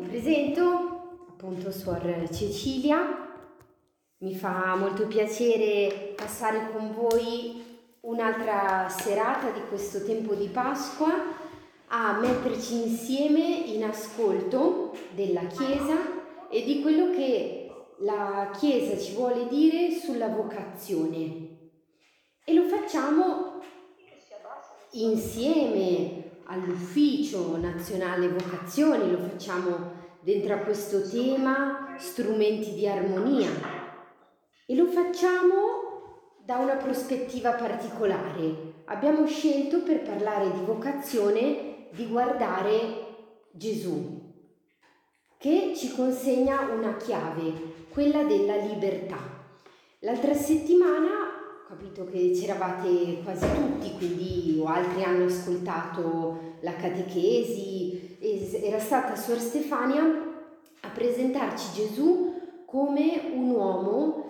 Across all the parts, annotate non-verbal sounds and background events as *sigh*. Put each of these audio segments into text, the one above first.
mi presento, appunto Suor Cecilia, mi fa molto piacere passare con voi un'altra serata di questo tempo di Pasqua a metterci insieme in ascolto della Chiesa e di quello che la Chiesa ci vuole dire sulla vocazione. E lo facciamo insieme all'Ufficio Nazionale Vocazioni, lo facciamo dentro a questo tema strumenti di armonia e lo facciamo da una prospettiva particolare. Abbiamo scelto per parlare di vocazione di guardare Gesù, che ci consegna una chiave, quella della libertà. L'altra settimana capito che c'eravate quasi tutti, quindi o altri hanno ascoltato la catechesi, era stata Suor Stefania a presentarci Gesù come un uomo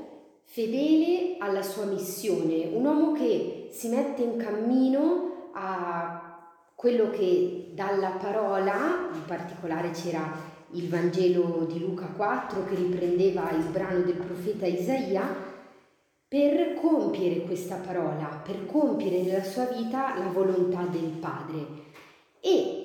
fedele alla sua missione, un uomo che si mette in cammino a quello che dalla parola, in particolare c'era il Vangelo di Luca 4 che riprendeva il brano del profeta Isaia, per compiere questa parola, per compiere nella sua vita la volontà del Padre. E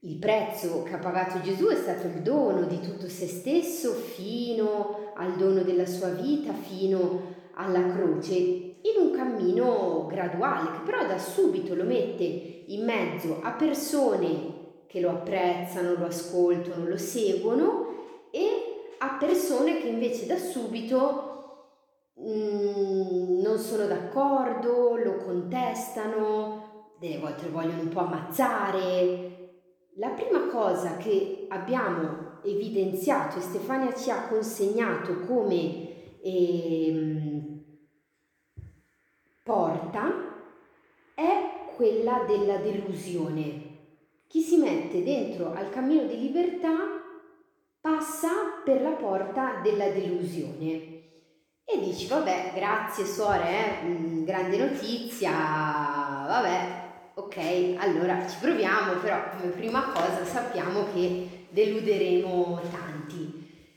il prezzo che ha pagato Gesù è stato il dono di tutto se stesso fino al dono della sua vita, fino alla croce, in un cammino graduale che però da subito lo mette in mezzo a persone che lo apprezzano, lo ascoltano, lo seguono e a persone che invece da subito mm, non sono d'accordo, lo contestano, delle volte lo vogliono un po' ammazzare. La prima cosa che abbiamo evidenziato e Stefania ci ha consegnato come eh, porta è quella della delusione. Chi si mette dentro al cammino di libertà passa per la porta della delusione. E dici, vabbè, grazie suore, eh? Mm, grande notizia, vabbè, ok, allora ci proviamo, però come prima cosa sappiamo che deluderemo tanti.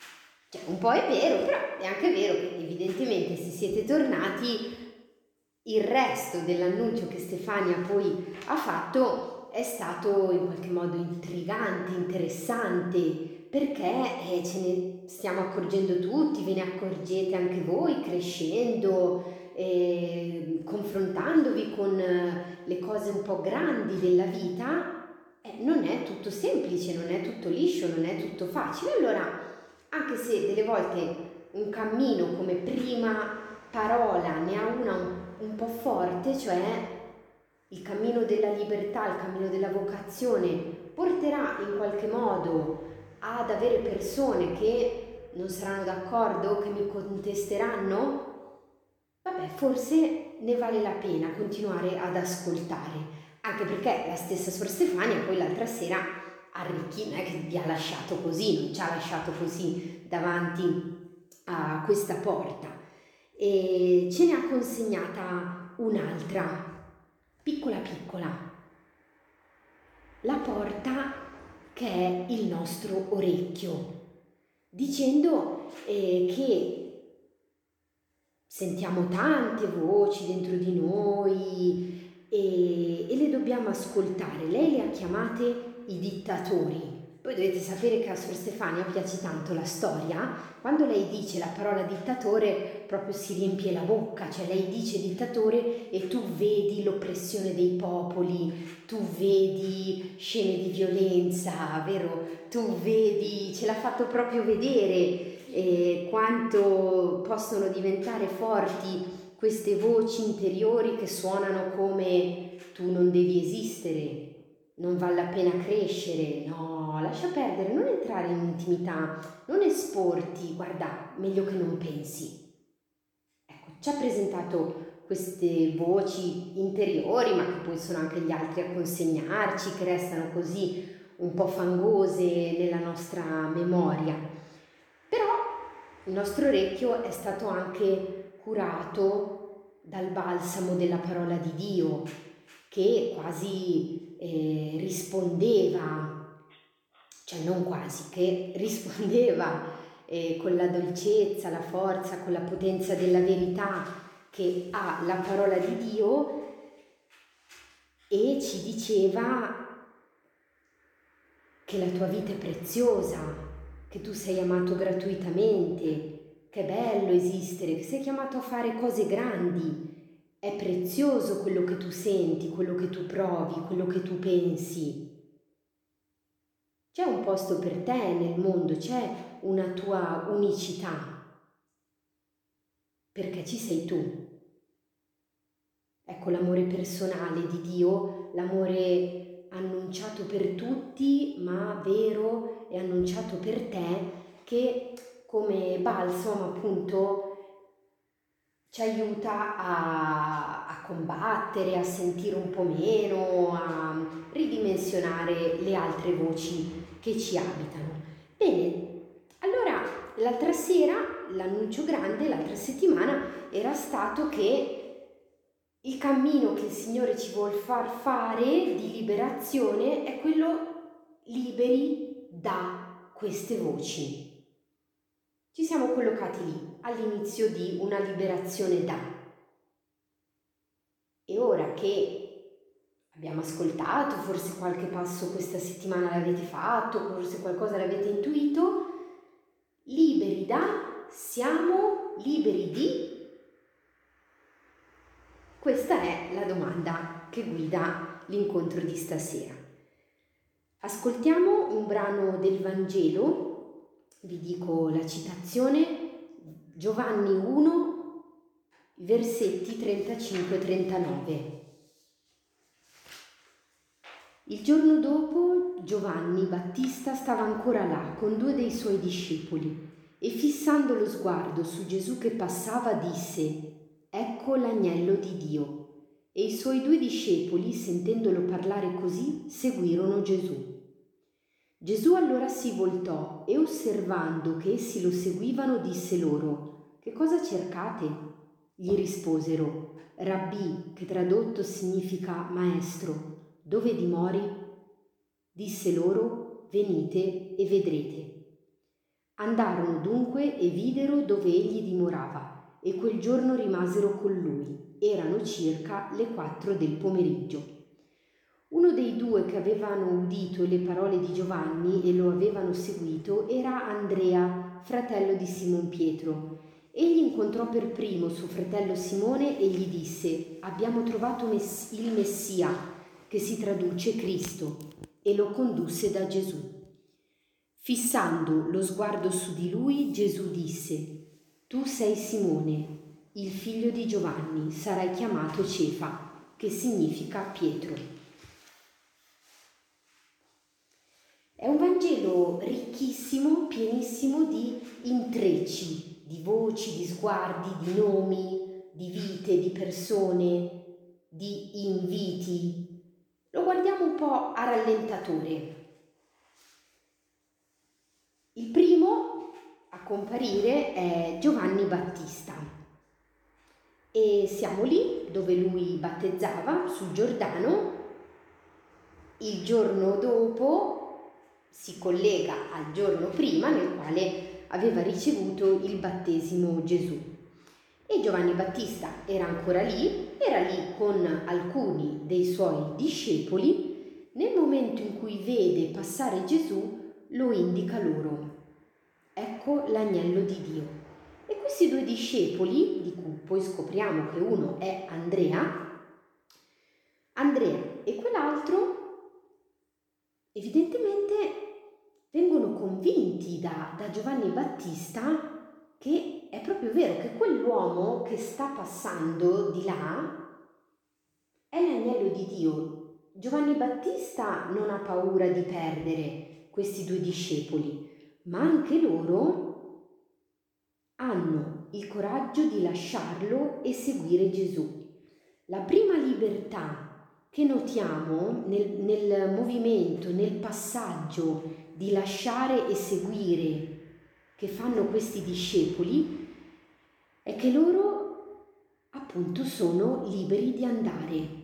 Cioè, un po' è vero, però è anche vero che evidentemente se siete tornati, il resto dell'annuncio che Stefania poi ha fatto è stato in qualche modo intrigante, interessante, perché eh, ce ne stiamo accorgendo tutti, ve ne accorgete anche voi crescendo, eh, confrontandovi con eh, le cose un po' grandi della vita, eh, non è tutto semplice, non è tutto liscio, non è tutto facile. Allora, anche se delle volte un cammino come prima parola ne ha una un, un po' forte, cioè il cammino della libertà, il cammino della vocazione, porterà in qualche modo ad avere persone che non saranno d'accordo, che mi contesteranno, vabbè, forse ne vale la pena continuare ad ascoltare, anche perché la stessa Sor Stefania poi l'altra sera arricchì, non è che vi ha lasciato così, non ci ha lasciato così davanti a questa porta. E ce ne ha consegnata un'altra, piccola piccola. La porta che è il nostro orecchio, dicendo eh, che sentiamo tante voci dentro di noi e, e le dobbiamo ascoltare. Lei le ha chiamate i dittatori voi dovete sapere che a Sor Stefania piace tanto la storia. Quando lei dice la parola dittatore, proprio si riempie la bocca, cioè lei dice dittatore e tu vedi l'oppressione dei popoli, tu vedi scene di violenza, vero? Tu vedi, ce l'ha fatto proprio vedere eh, quanto possono diventare forti queste voci interiori che suonano come tu non devi esistere, non vale la pena crescere, no, lascia perdere, non entrare in intimità, non esporti, guarda, meglio che non pensi. Ecco, ci ha presentato queste voci interiori, ma che poi sono anche gli altri a consegnarci, che restano così un po' fangose nella nostra memoria. Però il nostro orecchio è stato anche curato dal balsamo della parola di Dio, che quasi eh, rispondeva cioè non quasi, che rispondeva eh, con la dolcezza, la forza, con la potenza della verità che ha la parola di Dio e ci diceva che la tua vita è preziosa, che tu sei amato gratuitamente, che è bello esistere, che sei chiamato a fare cose grandi, è prezioso quello che tu senti, quello che tu provi, quello che tu pensi. C'è un posto per te nel mondo, c'è una tua unicità, perché ci sei tu. Ecco l'amore personale di Dio, l'amore annunciato per tutti, ma vero e annunciato per te, che come balsamo appunto ci aiuta a, a, combattere, a sentire un po' meno, a ridimensionare le altre voci che ci abitano. Bene, allora l'altra sera, l'annuncio grande, l'altra settimana, era stato che il cammino che il Signore ci vuole far fare di liberazione è quello liberi da queste voci. Ci siamo collocati lì, all'inizio di una liberazione da. E ora che abbiamo ascoltato, forse qualche passo questa settimana l'avete fatto, forse qualcosa l'avete intuito, liberi da, siamo liberi di? Questa è la domanda che guida l'incontro di stasera. Ascoltiamo un brano del Vangelo vi dico la citazione, Giovanni 1, versetti 35-39. Il giorno dopo Giovanni Battista stava ancora là con due dei suoi discepoli e fissando lo sguardo su Gesù che passava disse, Ecco l'agnello di Dio. E i suoi due discepoli, sentendolo parlare così, seguirono Gesù. Gesù allora si voltò e osservando che essi lo seguivano disse loro, Che cosa cercate? Gli risposero, Rabbì, che tradotto significa maestro, dove dimori? Disse loro, Venite e vedrete. Andarono dunque e videro dove egli dimorava, e quel giorno rimasero con lui. Erano circa le quattro del pomeriggio. Uno dei due che avevano udito le parole di Giovanni e lo avevano seguito era Andrea, fratello di Simon Pietro. Egli incontrò per primo suo fratello Simone e gli disse, abbiamo trovato il Messia, che si traduce Cristo, e lo condusse da Gesù. Fissando lo sguardo su di lui, Gesù disse, tu sei Simone, il figlio di Giovanni, sarai chiamato Cefa, che significa Pietro. È un Vangelo ricchissimo, pienissimo di intrecci, di voci, di sguardi, di nomi, di vite, di persone, di inviti. Lo guardiamo un po' a rallentatore. Il primo a comparire è Giovanni Battista e siamo lì dove lui battezzava sul Giordano. Il giorno dopo si collega al giorno prima nel quale aveva ricevuto il battesimo Gesù. E Giovanni Battista era ancora lì, era lì con alcuni dei suoi discepoli, nel momento in cui vede passare Gesù lo indica loro. Ecco l'agnello di Dio. E questi due discepoli, di cui poi scopriamo che uno è Andrea, Andrea e quell'altro evidentemente vengono convinti da, da Giovanni Battista che è proprio vero che quell'uomo che sta passando di là è l'agnello di Dio. Giovanni Battista non ha paura di perdere questi due discepoli, ma anche loro hanno il coraggio di lasciarlo e seguire Gesù. La prima libertà che notiamo nel, nel movimento, nel passaggio di lasciare e seguire che fanno questi discepoli è che loro appunto sono liberi di andare.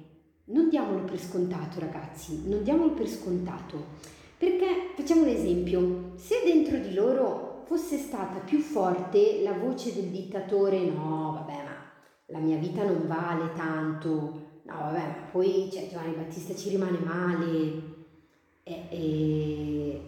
Non diamolo per scontato ragazzi, non diamolo per scontato, Perché facciamo un esempio, se dentro di loro fosse stata più forte la voce del dittatore, no, vabbè, ma la mia vita non vale tanto, no, vabbè, ma poi cioè, Giovanni Battista ci rimane male. E, e,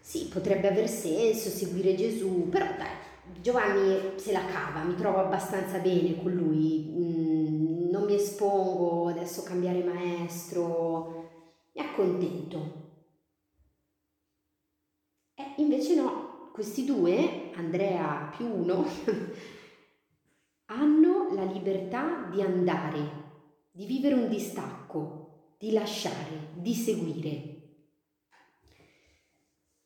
sì, potrebbe aver senso seguire Gesù, però dai, Giovanni se la cava, mi trovo abbastanza bene con lui, mm, non mi espongo adesso a cambiare maestro, mi accontento. E invece no, questi due, Andrea più uno, *laughs* hanno la libertà di andare, di vivere un distacco, di lasciare, di seguire.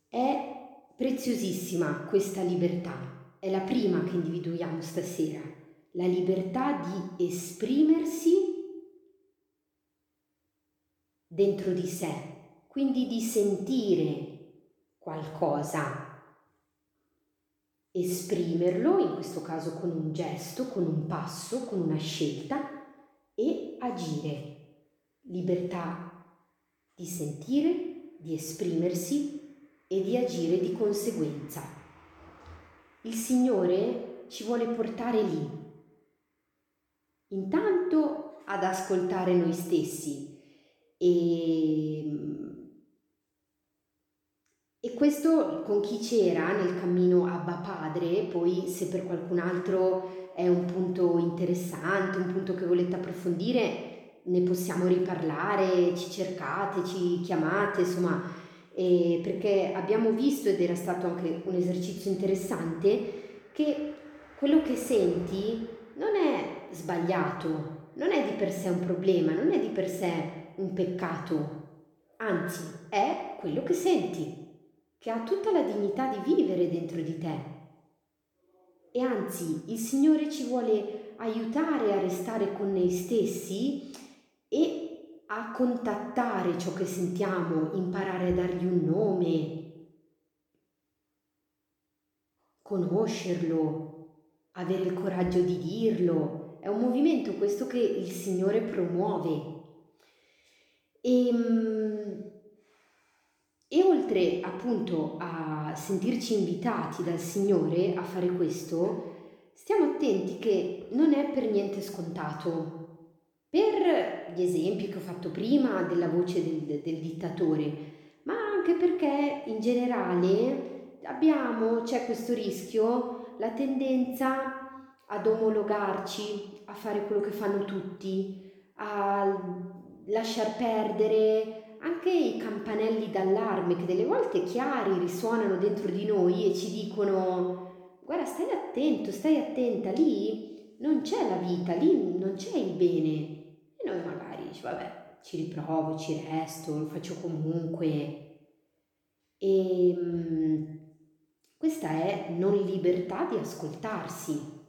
È preziosissima questa libertà. È la prima che individuiamo stasera, la libertà di esprimersi dentro di sé, quindi di sentire qualcosa, esprimerlo, in questo caso con un gesto, con un passo, con una scelta agire. Libertà di sentire, di esprimersi e di agire di conseguenza il Signore ci vuole portare lì. Intanto ad ascoltare noi stessi e, e questo con chi c'era nel cammino Abba Padre, poi se per qualcun altro è un punto interessante, un punto che volete approfondire, ne possiamo riparlare, ci cercate, ci chiamate, insomma eh, perché abbiamo visto, ed era stato anche un esercizio interessante, che quello che senti non è sbagliato, non è di per sé un problema, non è di per sé un peccato, anzi è quello che senti, che ha tutta la dignità di vivere dentro di te. E anzi, il Signore ci vuole aiutare a restare con noi stessi e a contattare ciò che sentiamo, imparare a dargli un nome, conoscerlo, avere il coraggio di dirlo. È un movimento questo che il Signore promuove. E, ehm, e oltre appunto a sentirci invitati dal Signore a fare questo, stiamo attenti che non è per niente scontato. Per gli esempi che ho fatto prima della voce del, del dittatore, ma anche perché in generale abbiamo, c'è questo rischio, la tendenza ad omologarci, a fare quello che fanno tutti, a lasciar perdere anche i campanelli d'allarme che delle volte chiari risuonano dentro di noi e ci dicono guarda stai attento, stai attenta, lì non c'è la vita, lì non c'è il bene, e noi magari dici, vabbè, ci riprovo, ci resto, lo faccio comunque. E um, questa è non libertà di ascoltarsi.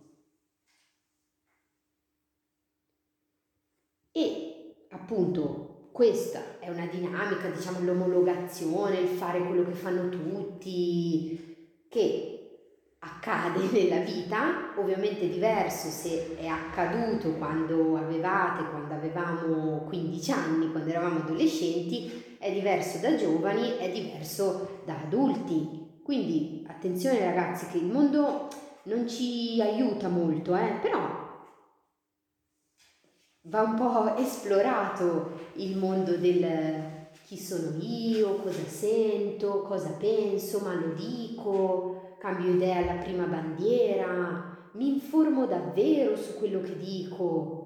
E appunto questa è una dinamica, diciamo, l'omologazione, il fare quello che fanno tutti, che accade *laughs* nella vita, ovviamente diverso se è accaduto quando avevate, quando avevamo 15 anni, quando eravamo adolescenti, è diverso da giovani, è diverso da adulti. Quindi attenzione ragazzi che il mondo non ci aiuta molto, eh, però va un po' esplorato il mondo del chi sono io, cosa sento, cosa penso, ma lo dico, cambio idea alla prima bandiera, mi informo davvero su quello che dico.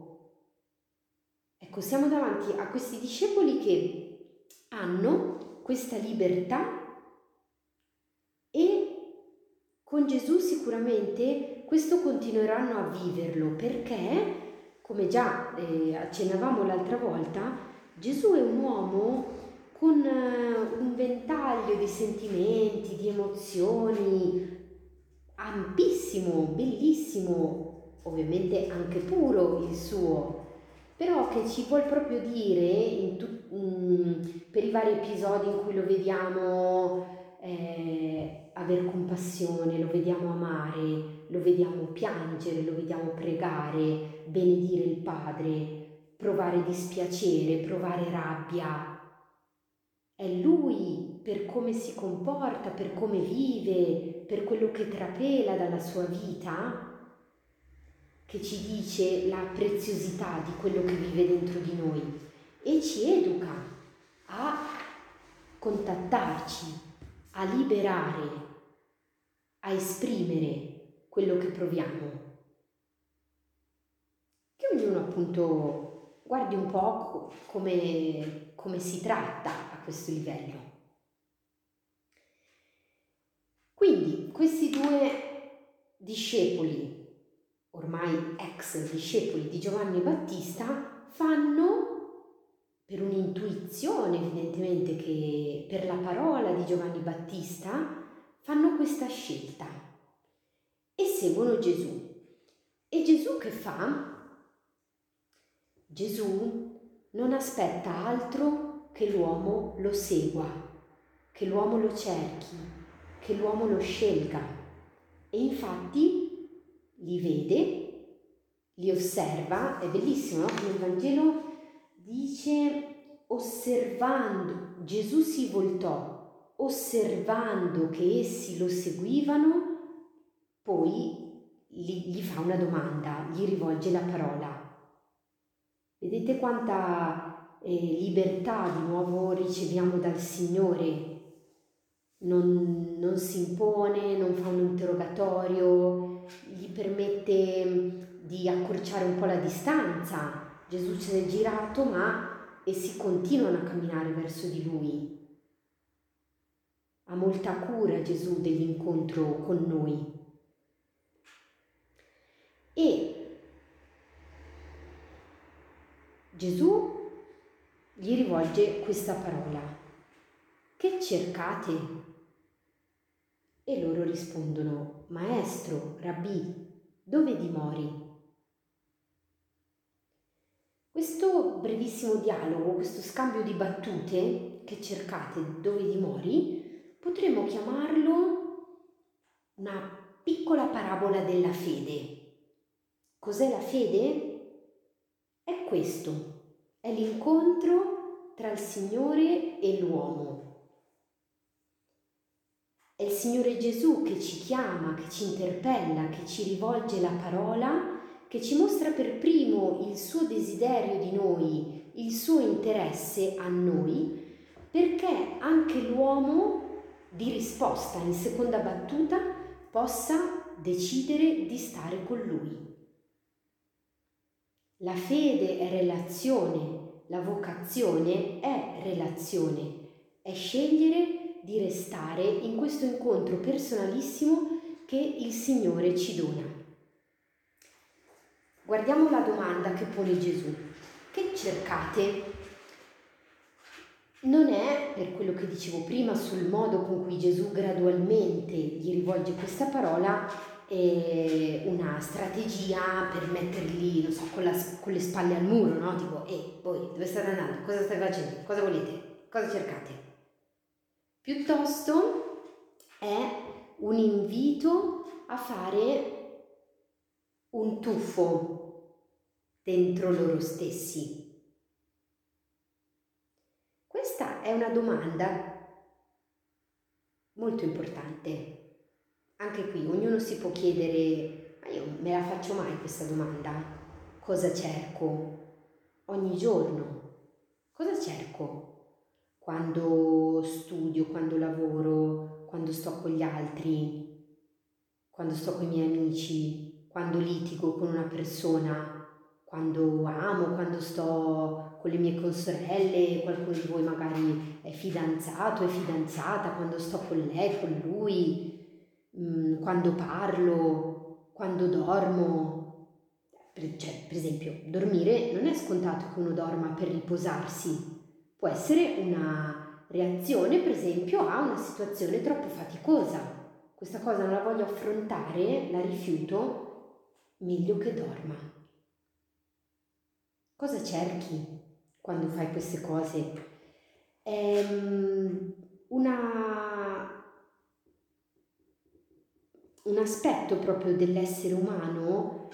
Ecco, siamo davanti a questi discepoli che hanno questa libertà e con Gesù sicuramente questo continueranno a viverlo perché, come già eh, accennavamo l'altra volta, Gesù è un uomo con eh, un ventaglio di sentimenti, di emozioni ampissimo, bellissimo, ovviamente anche puro il suo, però che ci vuol proprio dire tu, mm, per i vari episodi in cui lo vediamo eh, aver compassione, lo vediamo amare, lo vediamo piangere, lo vediamo pregare, benedire il Padre, provare dispiacere, provare rabbia, è Lui per come si comporta, per come vive, per quello che trapela dalla sua vita, che ci dice la preziosità di quello che vive dentro di noi e ci educa a contattarci, a liberare, a esprimere quello che proviamo. Che ognuno appunto guardi un po' come, come si tratta a questo livello. Quindi questi due discepoli ormai ex discepoli di Giovanni Battista, fanno per un'intuizione evidentemente che per la parola di Giovanni Battista, fanno questa scelta e seguono Gesù. E Gesù che fa? Gesù non aspetta altro che l'uomo lo segua, che l'uomo lo cerchi, che l'uomo lo scelga. E infatti li vede, li osserva, è bellissimo, no? Il Vangelo dice osservando, Gesù si voltò, osservando che essi lo seguivano, poi gli, gli fa una domanda, gli rivolge la parola. Vedete quanta eh, libertà di nuovo riceviamo dal Signore? Non, non si impone, non fa un interrogatorio, gli permette mm, di accorciare un po' la distanza. Gesù se n'è girato, ma essi continuano a camminare verso di lui. Ha molta cura Gesù dell'incontro con noi. E Gesù gli rivolge questa parola. Che cercate? E loro rispondono, Maestro, Rabbì, dove dimori? Questo brevissimo dialogo, questo scambio di battute che cercate dove dimori, potremmo chiamarlo una piccola parabola della fede. Cos'è la fede? È questo, è l'incontro tra il Signore e l'uomo è il Signore Gesù che ci chiama, che ci interpella, che ci rivolge la parola, che ci mostra per primo il suo desiderio di noi, il suo interesse a noi, perché anche l'uomo di risposta in seconda battuta possa decidere di stare con lui. La fede è relazione, la vocazione è relazione, è scegliere di restare in questo incontro personalissimo che il Signore ci dona. Guardiamo la domanda che pone Gesù. Che cercate? Non è, per quello che dicevo prima, sul modo con cui Gesù gradualmente gli rivolge questa parola, eh, una strategia per metterli, non so, con, la, con le spalle al muro, no? Tipo, ehi, voi dove state andando? Cosa state facendo? Cosa volete? Cosa cercate? piuttosto è un invito a fare un tuffo dentro loro stessi. Questa è una domanda molto importante. Anche qui ognuno si può chiedere, ma io me la faccio mai questa domanda? Cosa cerco ogni giorno? Cosa cerco? quando studio, quando lavoro, quando sto con gli altri, quando sto con i miei amici, quando litigo con una persona, quando amo, quando sto con le mie consorelle, qualcuno di voi magari è fidanzato, è fidanzata, quando sto con lei, con lui, mm, quando parlo, quando dormo. Cioè, per esempio, dormire non è scontato che uno dorma per riposarsi, Può essere una reazione, per esempio, a una situazione troppo faticosa. Questa cosa non la voglio affrontare, la rifiuto, meglio che dorma. Cosa cerchi quando fai queste cose? È ehm, una, un aspetto proprio dell'essere umano,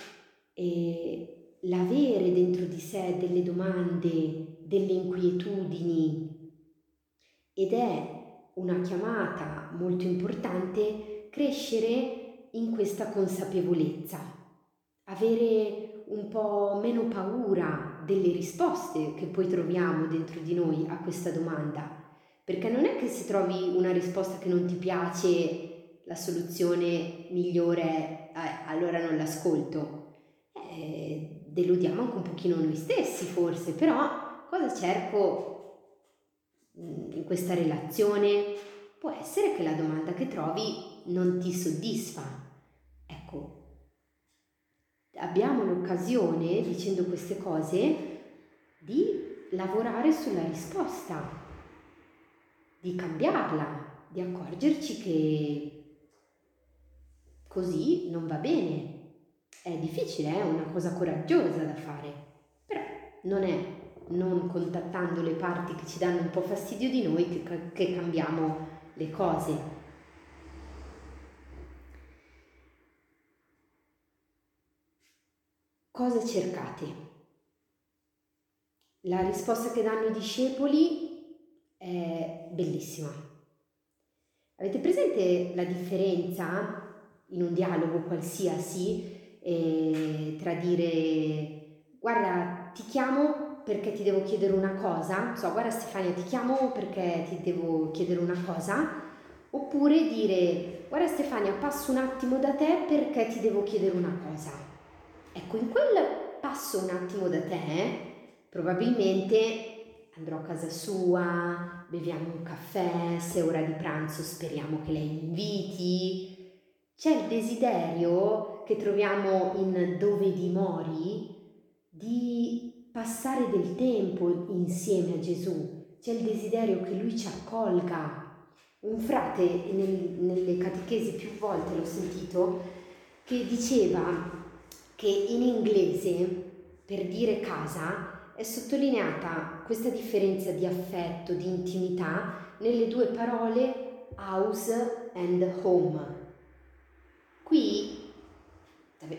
eh, l'avere dentro di sé delle domande delle inquietudini ed è una chiamata molto importante crescere in questa consapevolezza, avere un po' meno paura delle risposte che poi troviamo dentro di noi a questa domanda, perché non è che se trovi una risposta che non ti piace, la soluzione migliore eh, allora non l'ascolto. Eh, deludiamo anche un pochino noi stessi forse, però cosa cerco Mm, in questa relazione, può essere che la domanda che trovi non ti soddisfa. Ecco, abbiamo l'occasione, dicendo queste cose, di lavorare sulla risposta, di cambiarla, di accorgerci che così non va bene. È difficile, è una cosa coraggiosa da fare, però non è non contattando le parti che ci danno un po' fastidio di noi che, che cambiamo le cose. Cosa cercate? La risposta che danno i discepoli è bellissima. Avete presente la differenza in un dialogo qualsiasi eh, tra dire guarda ti chiamo perché ti devo chiedere una cosa, so, guarda Stefania, ti chiamo perché ti devo chiedere una cosa, oppure dire, guarda Stefania, passo un attimo da te perché ti devo chiedere una cosa. Ecco, in quel passo un attimo da te, probabilmente andrò a casa sua, beviamo un caffè, se è ora di pranzo speriamo che lei mi inviti. C'è il desiderio che troviamo in Dove dimori di passare del tempo insieme a Gesù, c'è il desiderio che lui ci accolga. Un frate nel, nelle catechesi più volte l'ho sentito che diceva che in inglese per dire casa è sottolineata questa differenza di affetto, di intimità nelle due parole house and home. Qui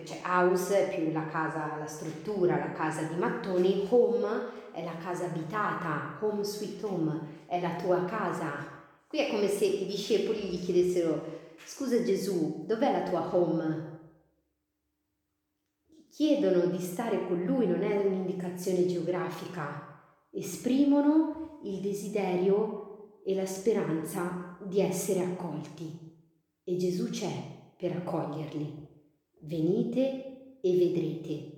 cioè house è più la casa, la struttura, la casa di mattoni, home è la casa abitata, home sweet home è la tua casa. Qui è come se i discepoli gli chiedessero, scusa Gesù, dov'è la tua home? Chiedono di stare con lui, non è un'indicazione geografica, esprimono il desiderio e la speranza di essere accolti e Gesù c'è per accoglierli venite e vedrete.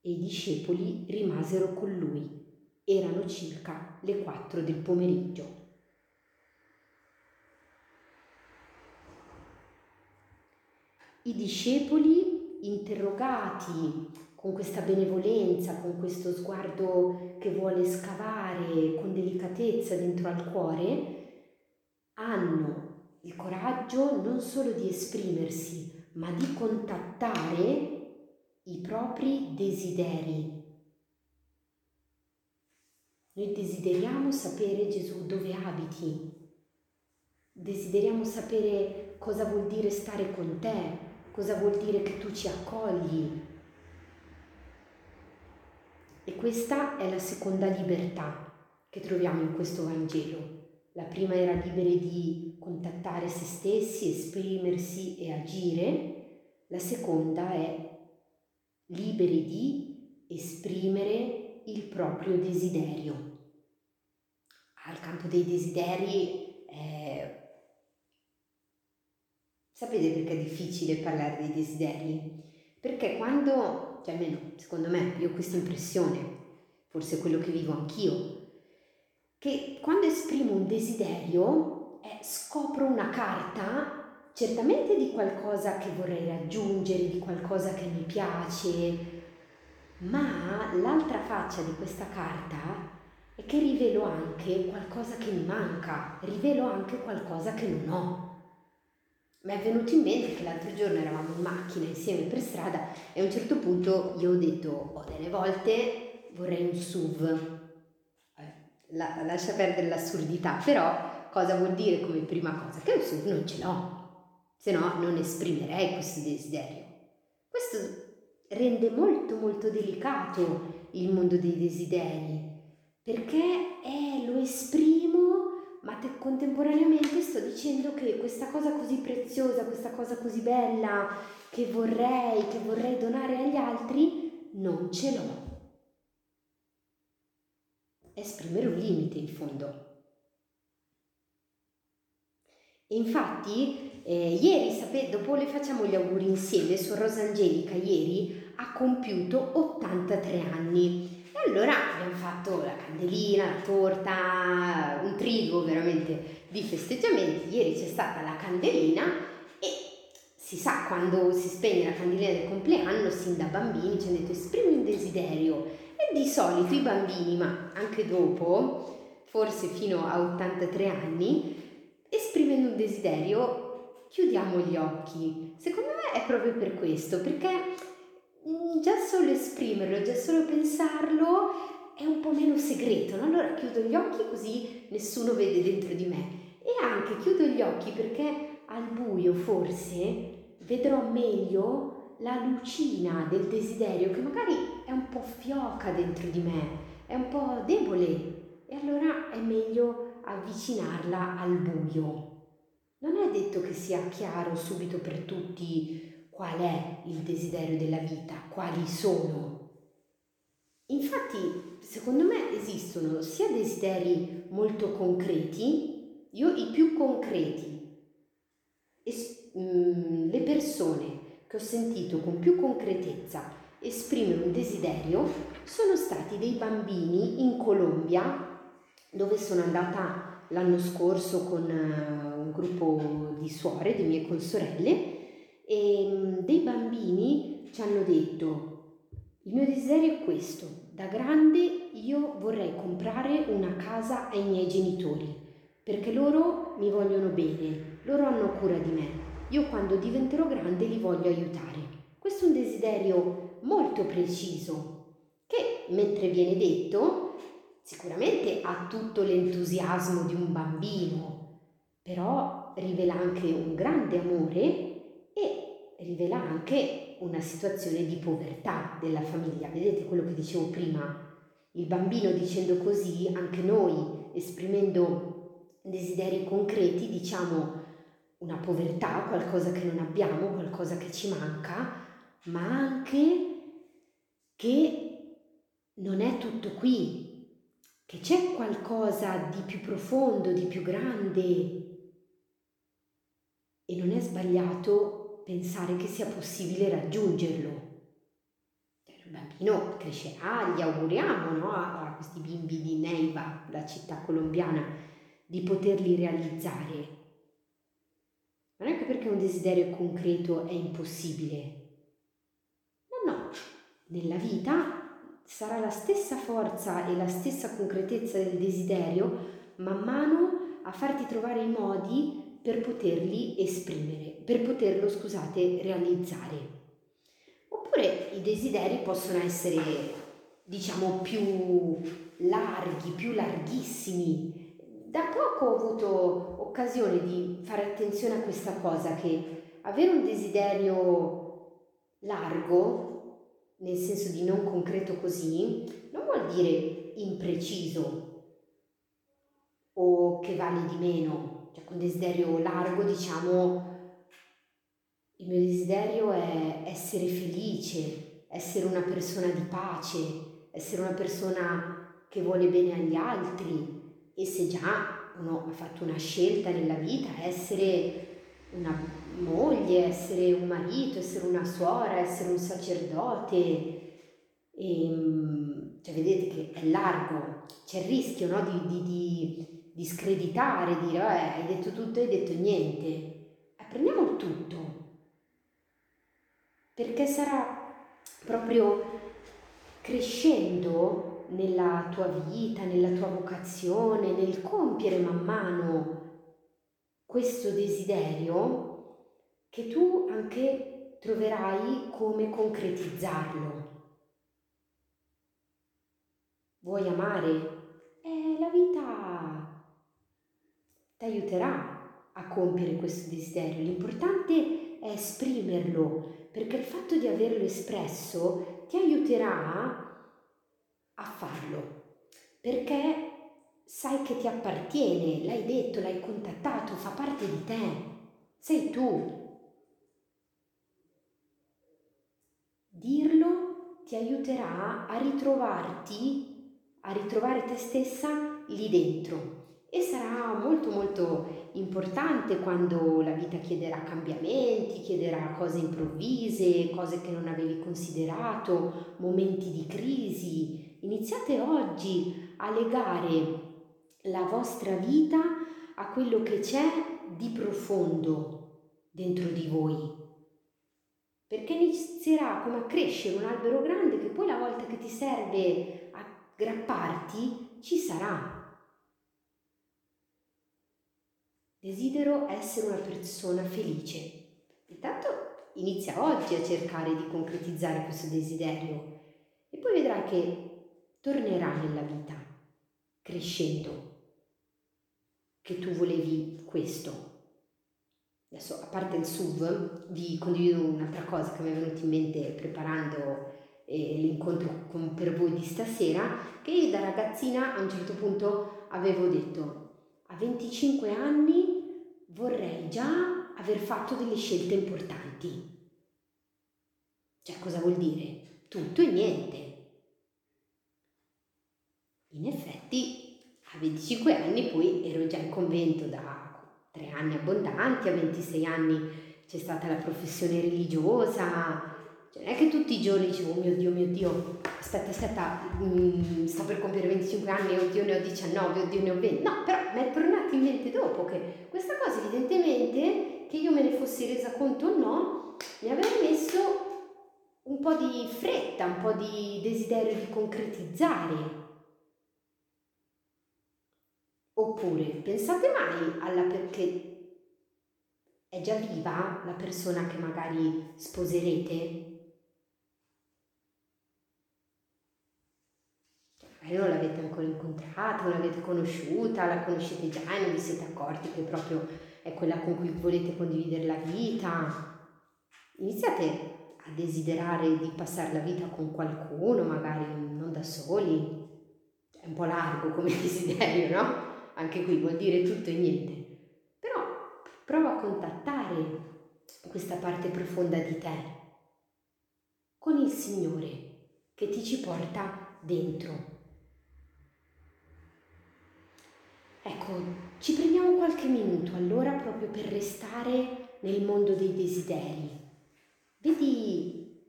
E i discepoli rimasero con lui. Erano circa le quattro del pomeriggio. I discepoli, interrogati con questa benevolenza, con questo sguardo che vuole scavare con delicatezza dentro al cuore, hanno il coraggio non solo di esprimersi, ma di contattare i propri desideri. Noi desideriamo sapere Gesù dove abiti, desideriamo sapere cosa vuol dire stare con te, cosa vuol dire che tu ci accogli. E questa è la seconda libertà che troviamo in questo Vangelo. La prima era liberi di contattare se stessi, esprimersi e agire. La seconda è liberi di esprimere il proprio desiderio. Al campo dei desideri, eh, sapete perché è difficile parlare dei desideri? Perché quando, cioè almeno secondo me, io ho questa impressione, forse è quello che vivo anch'io, che quando esprimo un desiderio eh, scopro una carta certamente di qualcosa che vorrei raggiungere, di qualcosa che mi piace, ma l'altra faccia di questa carta è che rivelo anche qualcosa che mi manca, rivelo anche qualcosa che non ho. Mi è venuto in mente che l'altro giorno eravamo in macchina insieme per strada e a un certo punto io ho detto, oh, delle volte vorrei un SUV, la, lascia perdere l'assurdità, però cosa vuol dire come prima cosa? Che il non ce l'ho, se no non esprimerei questo desiderio. Questo rende molto molto delicato il mondo dei desideri, perché è lo esprimo, ma te, contemporaneamente sto dicendo che questa cosa così preziosa, questa cosa così bella che vorrei, che vorrei donare agli altri, non ce l'ho. Esprimere un limite in fondo. E infatti, eh, ieri, sapete, dopo le facciamo gli auguri insieme, su Rosa Angelica ieri ha compiuto 83 anni. E allora abbiamo fatto la candelina, la torta, un triduo veramente di festeggiamenti. Ieri c'è stata la candelina e si sa quando si spegne la candelina del compleanno, sin da bambini ci hanno detto esprimi un desiderio. E di solito i bambini, ma anche dopo, forse fino a 83 anni, esprimendo un desiderio, chiudiamo gli occhi. Secondo me è proprio per questo, perché già solo esprimerlo, già solo pensarlo è un po' meno segreto. No? Allora chiudo gli occhi così nessuno vede dentro di me. E anche chiudo gli occhi perché al buio forse vedrò meglio la lucina del desiderio che magari è un po' fioca dentro di me, è un po' debole. E allora è meglio avvicinarla al buio. Non è detto che sia chiaro subito per tutti qual è il desiderio della vita, quali sono. Infatti, secondo me esistono sia desideri molto concreti, io i più concreti, es- mh, mm, le persone che ho sentito con più concretezza esprimere un desiderio sono stati dei bambini in Colombia dove sono andata l'anno scorso con eh, un gruppo di suore, di mie consorelle, e mm, dei bambini ci hanno detto, il mio desiderio è questo, da grande io vorrei comprare una casa ai miei genitori, perché loro mi vogliono bene, loro hanno cura di me, io quando diventerò grande li voglio aiutare. Questo è un desiderio molto preciso, che mentre viene detto Sicuramente ha tutto l'entusiasmo di un bambino, però rivela anche un grande amore rivela anche una situazione di povertà della famiglia. Vedete quello che dicevo prima? Il bambino dicendo così, anche noi esprimendo desideri concreti, diciamo una povertà, qualcosa che non abbiamo, qualcosa che ci manca, ma anche che non è tutto qui, che c'è qualcosa di più profondo, di più grande e non è sbagliato pensare che sia possibile raggiungerlo. Il bambino crescerà, gli auguriamo no? a, questi bimbi di Neiva, la città colombiana, di poterli realizzare. Non è che perché un desiderio concreto è impossibile. No, no, nella vita sarà la stessa forza e la stessa concretezza del desiderio man mano a farti trovare i modi per poterli esprimere, per poterlo, scusate, realizzare. Oppure i desideri possono essere, diciamo, più larghi, più larghissimi. Da poco ho avuto occasione di fare attenzione a questa cosa, che avere un desiderio largo nel senso di non concreto così, non vuol dire impreciso o che vale di meno. Con desiderio largo diciamo il mio desiderio è essere felice, essere una persona di pace, essere una persona che vuole bene agli altri e se già uno ha fatto una scelta nella vita, essere una moglie, essere un marito, essere una suora, essere un sacerdote. E, ehm, cioè, vedete che è largo, c'è il rischio no, di, di, di, di, screditare, dire eh, hai detto tutto hai detto niente. Eh, prendiamo tutto, perché sarà proprio crescendo nella tua vita, nella tua vocazione, nel compiere man mano questo desiderio che tu anche troverai come concretizzarlo. Vuoi amare? Eh, la vita ti aiuterà a compiere questo desiderio. L'importante è esprimerlo, perché il fatto di averlo espresso ti aiuterà a farlo, perché sai che ti appartiene, l'hai detto, l'hai contattato, fa parte di te, sei tu. Dirlo ti aiuterà a ritrovarti, a ritrovare te stessa lì dentro e sarà molto molto importante quando la vita chiederà cambiamenti, chiederà cose improvvise, cose che non avevi considerato, momenti di crisi. Iniziate oggi a legare la vostra vita a quello che c'è di profondo dentro di voi. Perché inizierà come a crescere un albero grande che poi la volta che ti serve aggrapparti ci sarà. Desidero essere una persona felice. Intanto inizia oggi a cercare di concretizzare questo desiderio e poi vedrai che tornerà nella vita, crescendo, che tu volevi questo. Adesso, a parte il SUV, vi condivido un'altra cosa che mi è venuta in mente preparando eh, l'incontro con, per voi di stasera, che io da ragazzina a un certo punto avevo detto, a 25 anni vorrei già aver fatto delle scelte importanti. Cioè, cosa vuol dire? Tutto e niente. In effetti, a 25 anni poi ero già in convento da tre anni abbondanti, a 26 anni c'è stata la professione religiosa, non è che tutti i giorni dicevo oh mio Dio, mio Dio, aspetta, aspetta, mh, mm, sto per compiere 25 anni, oddio ne ho 19, oddio ne ho 20, no, però mi è tornato in mente dopo che questa cosa evidentemente, che io me ne fossi resa conto o no, mi aveva messo un po' di fretta, un po' di desiderio di concretizzare Oppure pensate mai alla perché è già viva la persona che magari sposerete? Cioè, magari non l'avete ancora incontrata, non l'avete conosciuta, la conoscete già e non vi siete accorti che proprio è quella con cui volete condividere la vita. Iniziate a desiderare di passare la vita con qualcuno, magari non da soli. È un po' largo come *laughs* desiderio, no? anche qui vuol dire tutto e niente. Però prova a contattare questa parte profonda di te con il Signore che ti ci porta dentro. Ecco, ci prendiamo qualche minuto allora proprio per restare nel mondo dei desideri. Vedi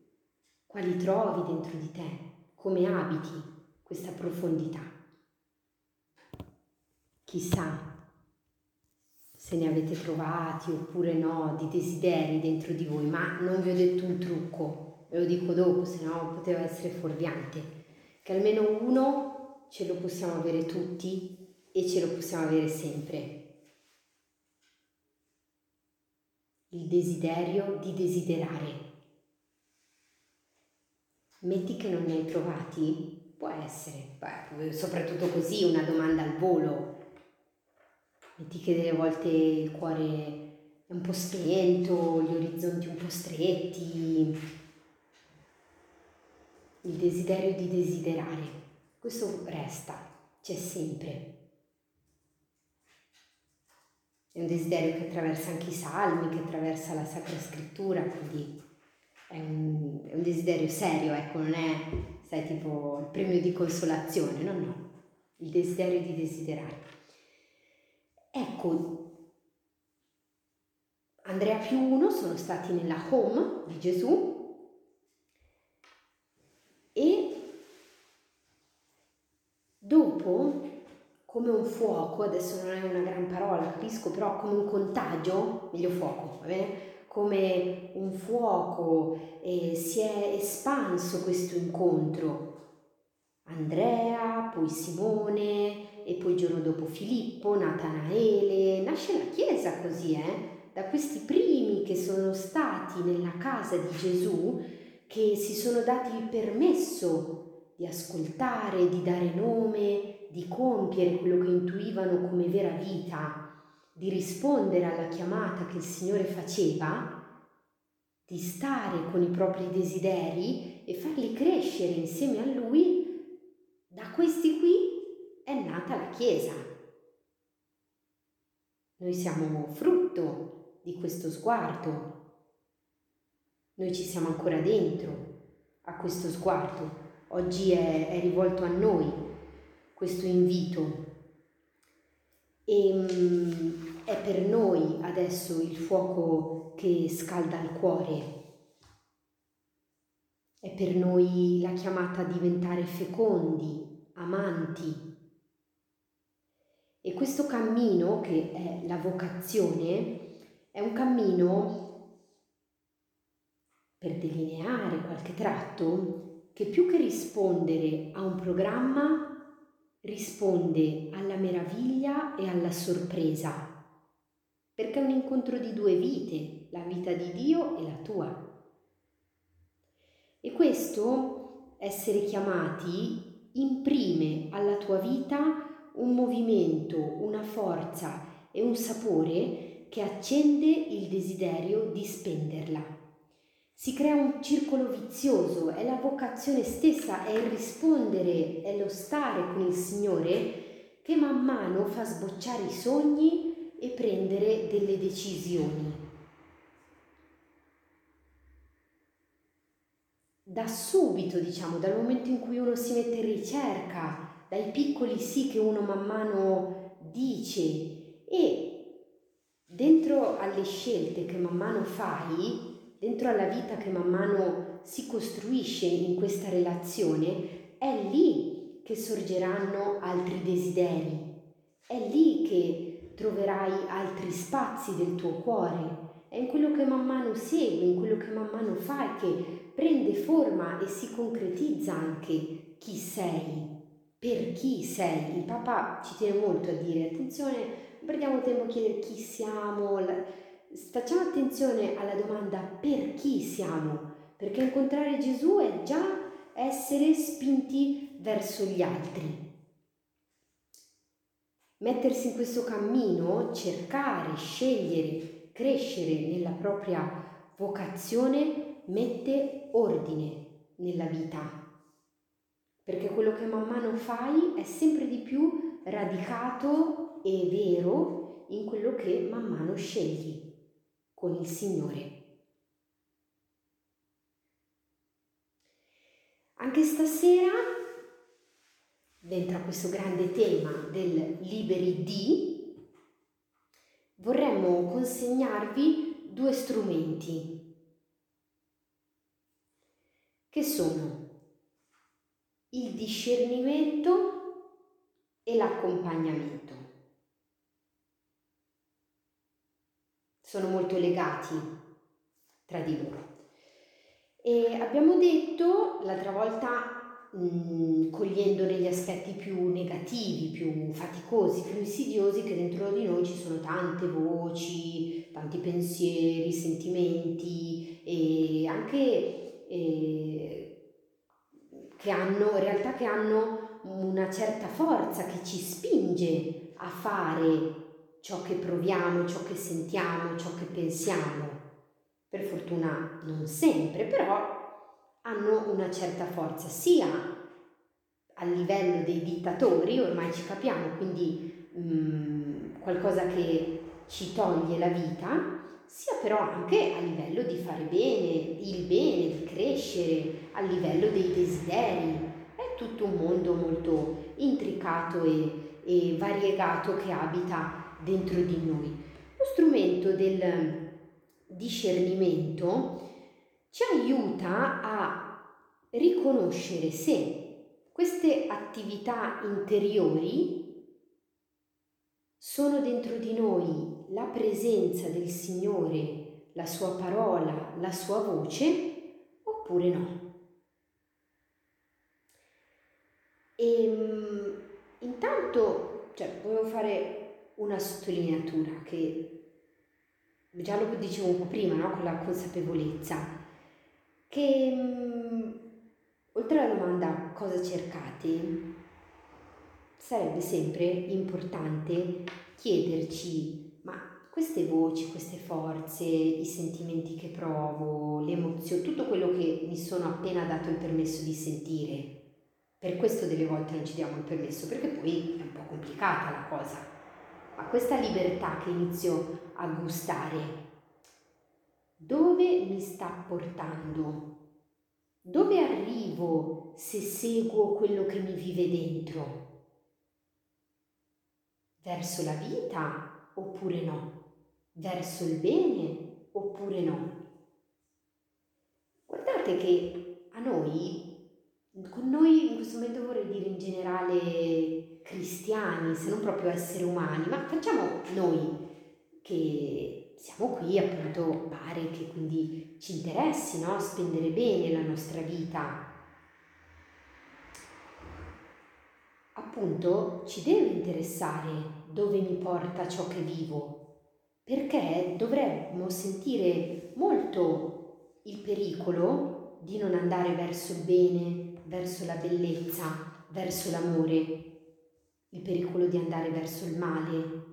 quali trovi dentro di te, come abiti questa profondità. Chissà se ne avete trovati oppure no di desideri dentro di voi, ma non vi ho detto un trucco, ve lo dico dopo, se no poteva essere fuorviante, che almeno uno ce lo possiamo avere tutti e ce lo possiamo avere sempre. Il desiderio di desiderare. Metti che non ne hai trovati? Può essere, Beh, soprattutto così, una domanda al volo metti che delle volte il cuore è un po' spento, gli orizzonti un po' stretti, il desiderio di desiderare, questo resta, c'è sempre. È un desiderio che attraversa anche i salmi, che attraversa la Sacra Scrittura, quindi è un, è un desiderio serio, ecco, non è, sai, tipo il premio di consolazione, no, no, il desiderio di desiderare. Ecco, Andrea più uno sono stati nella home di Gesù e dopo, come un fuoco, adesso non è una gran parola, capisco, però come un contagio, meglio fuoco, va bene? Come un fuoco eh, si è espanso questo incontro. Andrea, poi Simone, e poi il giorno dopo Filippo, Natanaele, nasce la Chiesa così, eh? da questi primi che sono stati nella casa di Gesù, che si sono dati il permesso di ascoltare, di dare nome, di compiere quello che intuivano come vera vita, di rispondere alla chiamata che il Signore faceva, di stare con i propri desideri e farli crescere insieme a Lui, da questi qui è nata la Chiesa. Noi siamo frutto di questo sguardo. Noi ci siamo ancora dentro a questo sguardo. Oggi è, è rivolto a noi questo invito. E um, è per noi adesso il fuoco che scalda il cuore. È per noi la chiamata a diventare fecondi, amanti, e questo cammino, che è la vocazione, è un cammino per delineare qualche tratto che più che rispondere a un programma risponde alla meraviglia e alla sorpresa, perché è un incontro di due vite, la vita di Dio e la tua. E questo, essere chiamati, imprime alla tua vita un movimento, una forza e un sapore che accende il desiderio di spenderla. Si crea un circolo vizioso, è la vocazione stessa, è il rispondere, è lo stare con il Signore che man mano fa sbocciare i sogni e prendere delle decisioni. Da subito, diciamo, dal momento in cui uno si mette in ricerca, dai piccoli sì che uno man mano dice e dentro alle scelte che man mano fai, dentro alla vita che man mano si costruisce in questa relazione, è lì che sorgeranno altri desideri, è lì che troverai altri spazi del tuo cuore, è in quello che man mano segui, in quello che man mano fai che prende forma e si concretizza anche chi sei per chi sei. Il Papa ci tiene molto a dire attenzione, non perdiamo tempo a chiedere chi siamo, facciamo attenzione alla domanda per chi siamo, perché incontrare Gesù è già essere spinti verso gli altri. Mettersi in questo cammino, cercare, scegliere, crescere nella propria vocazione mette ordine nella vita. Perché quello che man mano fai è sempre di più radicato e vero in quello che man mano scegli con il Signore. Anche stasera, dentro a questo grande tema del liberi di, vorremmo consegnarvi due strumenti che sono il discernimento e l'accompagnamento. Sono molto legati tra di loro. E abbiamo detto l'altra volta, mh, mm, cogliendo negli aspetti più negativi, più faticosi, più insidiosi, che dentro di noi ci sono tante voci, tanti pensieri, sentimenti e anche eh, che hanno, realtà che hanno una certa forza che ci spinge a fare ciò che proviamo, ciò che sentiamo, ciò che pensiamo. Per fortuna non sempre, però hanno una certa forza, sia a livello dei dittatori, ormai ci capiamo, quindi mh, mm, qualcosa che ci toglie la vita, sia però anche a livello di fare bene, il bene, di crescere, a livello dei desideri. È tutto un mondo molto intricato e, e variegato che abita dentro di noi. Lo strumento del discernimento ci aiuta a riconoscere se queste attività interiori sono dentro di noi la presenza del Signore, la sua parola, la sua voce, oppure no. E ehm, intanto, cioè, volevo fare una sottolineatura che già lo dicevo un po' prima, no? con la consapevolezza, che um, oltre alla domanda cosa cercate, sarebbe sempre importante chiederci, ma queste voci, queste forze, i sentimenti che provo, le emozioni, tutto quello che mi sono appena dato il permesso di sentire, Per questo delle volte non ci diamo il permesso, perché poi è un po' complicata la cosa. Ma questa libertà che inizio a gustare, dove mi sta portando? Dove arrivo se seguo quello che mi vive dentro? Verso la vita oppure no? Verso il bene oppure no? Guardate che a noi, con noi in questo momento vorrei dire in generale cristiani, se non proprio esseri umani, ma facciamo noi che siamo qui appunto, pare che quindi ci interessi no? spendere bene la nostra vita, appunto ci deve interessare dove mi porta ciò che vivo, perché dovremmo sentire molto il pericolo di non andare verso il bene, verso la bellezza, verso l'amore, il pericolo di andare verso il male.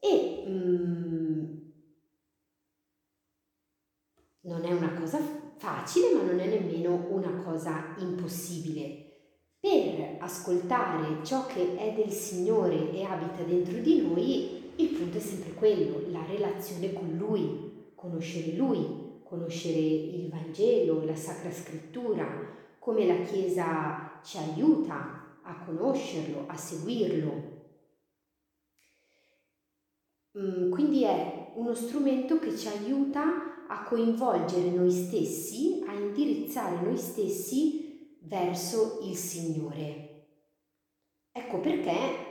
E mm, non è una cosa facile, ma non è nemmeno una cosa impossibile. Per ascoltare ciò che è del Signore e abita dentro di noi, il punto è sempre quello, la relazione con Lui, conoscere Lui, conoscere il Vangelo, la Sacra Scrittura, come la Chiesa ci aiuta a conoscerlo, a seguirlo. Mm, quindi è uno strumento che ci aiuta a coinvolgere noi stessi, a indirizzare noi stessi verso il Signore. Ecco perché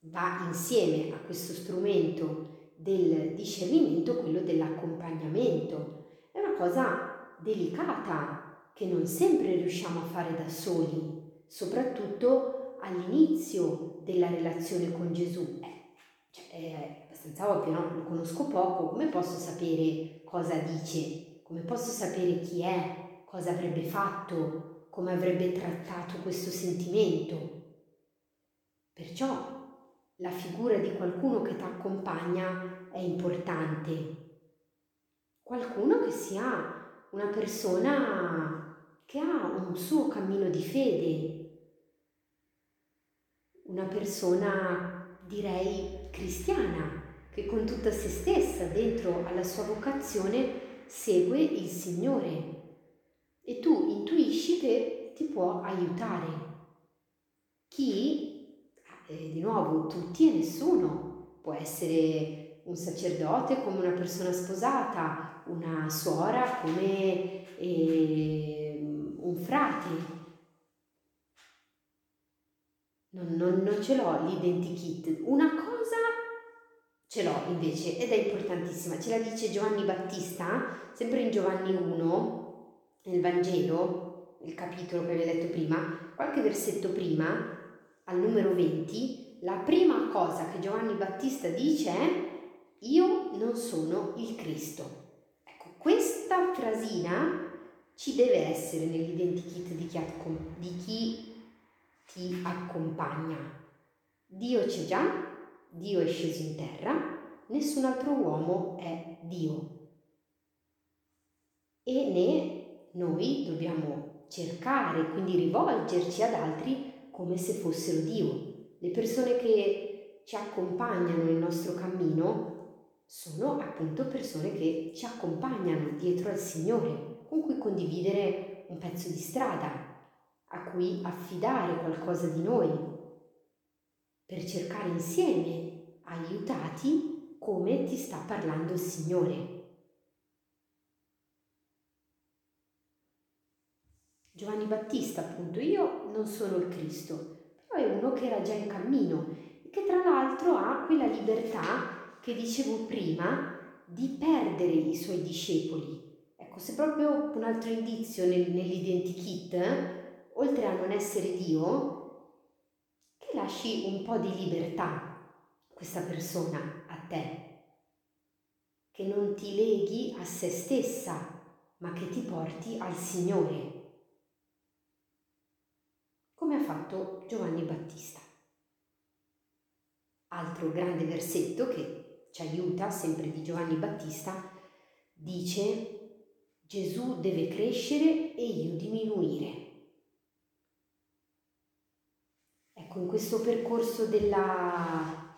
va insieme a questo strumento del discernimento quello dell'accompagnamento. È una cosa delicata che non sempre riusciamo a fare da soli, soprattutto all'inizio della relazione con Gesù. Eh, cioè, è abbastanza ovvio, no? Lo conosco poco, come posso sapere cosa dice, come posso sapere chi è, cosa avrebbe fatto, come avrebbe trattato questo sentimento. Perciò la figura di qualcuno che ti accompagna è importante. Qualcuno che sia una persona che ha un suo cammino di fede, una persona direi cristiana, che con tutta se stessa, dentro alla sua vocazione, segue il Signore e tu intuisci che ti può aiutare. Chi? Eh, di nuovo, tutti e nessuno. Può essere un sacerdote come una persona sposata, una suora come eh, un frate. Non, non, non ce l'ho l'identikit. Una cosa Ce l'ho invece ed è importantissima, ce la dice Giovanni Battista, sempre in Giovanni 1, nel Vangelo, nel capitolo che avevo letto prima, qualche versetto prima, al numero 20, la prima cosa che Giovanni Battista dice è io non sono il Cristo. Ecco, questa frasina ci deve essere nell'identikit di chi, di chi ti accompagna. Dio c'è già, Dio è sceso in terra, nessun altro uomo è Dio. E né noi dobbiamo cercare, quindi rivolgerci ad altri come se fossero Dio. Le persone che ci accompagnano nel nostro cammino sono appunto persone che ci accompagnano dietro al Signore, con cui condividere un pezzo di strada, a cui affidare qualcosa di noi, per cercare insieme, aiutati, come ti sta parlando il Signore. Giovanni Battista, appunto, io non sono il Cristo, però è uno che era già in cammino e che tra l'altro ha quella libertà che dicevo prima di perdere i suoi discepoli. Ecco, se proprio un altro indizio nel, nell'identikit, oltre a non essere Dio, che lasci un po' di libertà questa persona, a te, che non ti leghi a se stessa, ma che ti porti al Signore, come ha fatto Giovanni Battista. Altro grande versetto che ci aiuta, sempre di Giovanni Battista, dice Gesù deve crescere e io diminuire. Ecco, in questo percorso della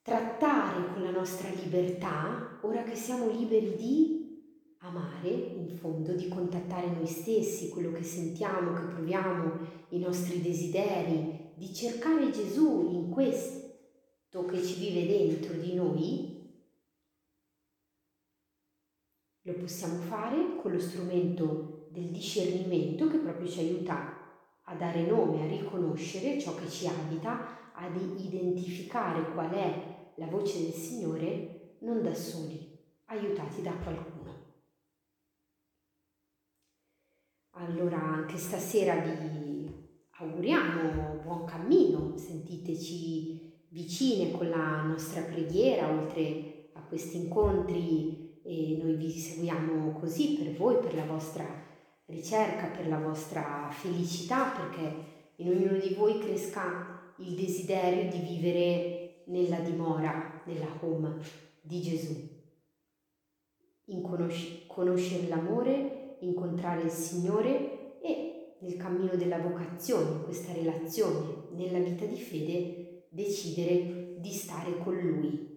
trattare con la nostra libertà, ora che siamo liberi di amare, in fondo, di contattare noi stessi, quello che sentiamo, che proviamo, i nostri desideri, di cercare Gesù in questo che ci vive dentro di noi, lo possiamo fare con lo strumento del discernimento che proprio ci aiuta a dare nome, a riconoscere ciò che ci abita, ad identificare qual è la voce del Signore, non da soli, aiutati da qualcuno. Allora anche stasera vi auguriamo buon cammino, sentiteci vicine con la nostra preghiera, oltre a questi incontri e noi vi seguiamo così per voi, per la vostra ricerca, per la vostra felicità, perché in ognuno di voi cresca il desiderio di vivere nella dimora, nella home di Gesù, in conosc- conoscere l'amore, incontrare il Signore e nel cammino della vocazione, questa relazione, nella vita di fede, decidere di stare con Lui